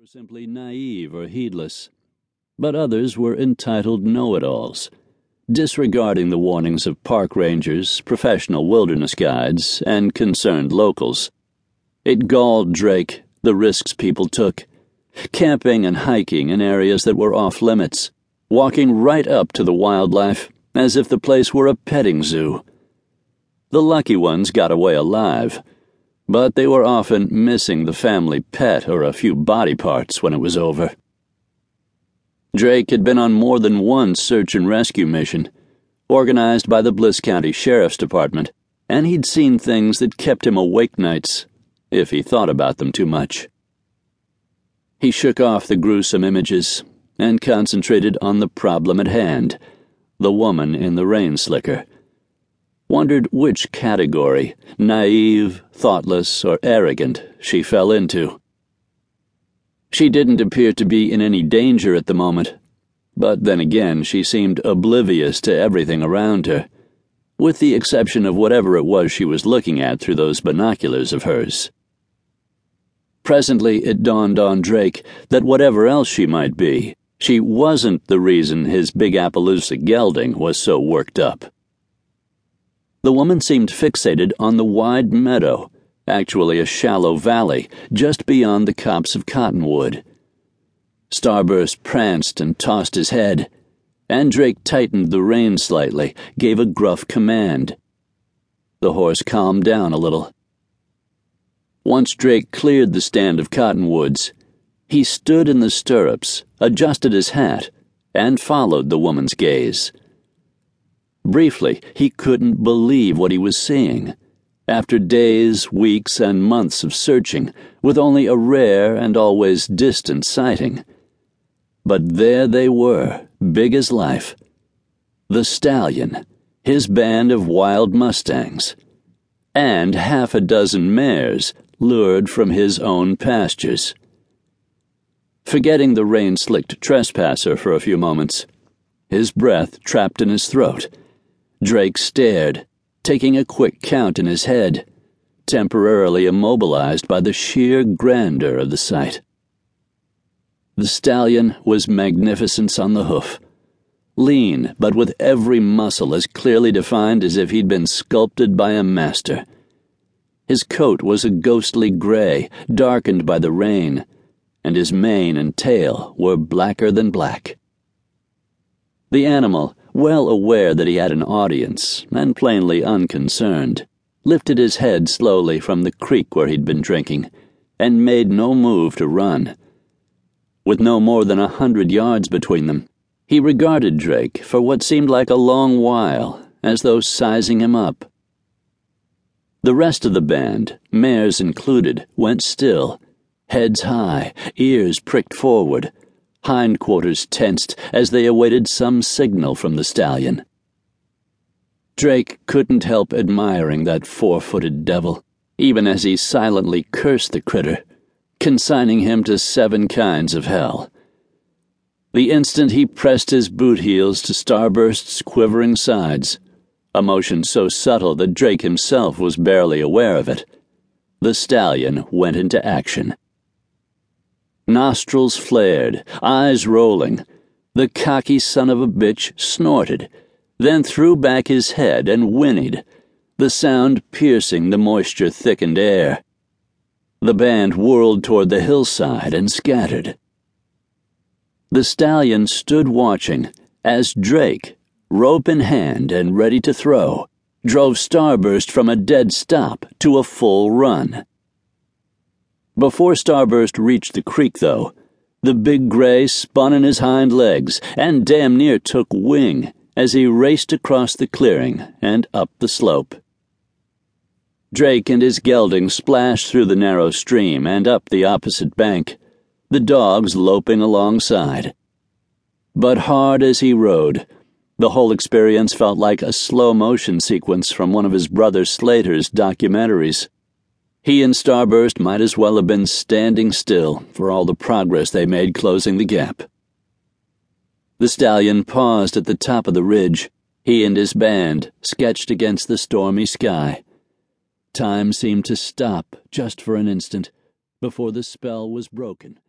were simply naive or heedless, but others were entitled know it alls, disregarding the warnings of park rangers, professional wilderness guides, and concerned locals. It galled Drake the risks people took, camping and hiking in areas that were off limits, walking right up to the wildlife as if the place were a petting zoo. The lucky ones got away alive but they were often missing the family pet or a few body parts when it was over. Drake had been on more than one search and rescue mission, organized by the Bliss County Sheriff's Department, and he'd seen things that kept him awake nights, if he thought about them too much. He shook off the gruesome images and concentrated on the problem at hand the woman in the rain slicker wondered which category, naive, thoughtless, or arrogant, she fell into. She didn't appear to be in any danger at the moment, but then again, she seemed oblivious to everything around her, with the exception of whatever it was she was looking at through those binoculars of hers. Presently, it dawned on Drake that whatever else she might be, she wasn't the reason his big Appaloosa gelding was so worked up. The woman seemed fixated on the wide meadow, actually a shallow valley, just beyond the copse of cottonwood. Starburst pranced and tossed his head, and Drake tightened the rein slightly, gave a gruff command. The horse calmed down a little. Once Drake cleared the stand of cottonwoods, he stood in the stirrups, adjusted his hat, and followed the woman's gaze. Briefly, he couldn't believe what he was seeing. After days, weeks, and months of searching, with only a rare and always distant sighting. But there they were, big as life. The stallion, his band of wild mustangs, and half a dozen mares lured from his own pastures. Forgetting the rain slicked trespasser for a few moments, his breath trapped in his throat Drake stared, taking a quick count in his head, temporarily immobilized by the sheer grandeur of the sight. The stallion was magnificence on the hoof. Lean, but with every muscle as clearly defined as if he'd been sculpted by a master. His coat was a ghostly gray, darkened by the rain, and his mane and tail were blacker than black. The animal, well aware that he had an audience, and plainly unconcerned, lifted his head slowly from the creek where he'd been drinking, and made no move to run. With no more than a hundred yards between them, he regarded Drake for what seemed like a long while, as though sizing him up. The rest of the band, mares included, went still, heads high, ears pricked forward hindquarters tensed as they awaited some signal from the stallion. Drake couldn't help admiring that four footed devil, even as he silently cursed the critter, consigning him to seven kinds of hell. The instant he pressed his boot heels to Starburst's quivering sides, a motion so subtle that Drake himself was barely aware of it, the stallion went into action. Nostrils flared, eyes rolling. The cocky son of a bitch snorted, then threw back his head and whinnied, the sound piercing the moisture thickened air. The band whirled toward the hillside and scattered. The stallion stood watching as Drake, rope in hand and ready to throw, drove Starburst from a dead stop to a full run. Before Starburst reached the creek, though, the big gray spun in his hind legs and damn near took wing as he raced across the clearing and up the slope. Drake and his gelding splashed through the narrow stream and up the opposite bank, the dogs loping alongside. But hard as he rode, the whole experience felt like a slow motion sequence from one of his brother Slater's documentaries. He and Starburst might as well have been standing still for all the progress they made closing the gap. The stallion paused at the top of the ridge, he and his band sketched against the stormy sky. Time seemed to stop just for an instant before the spell was broken.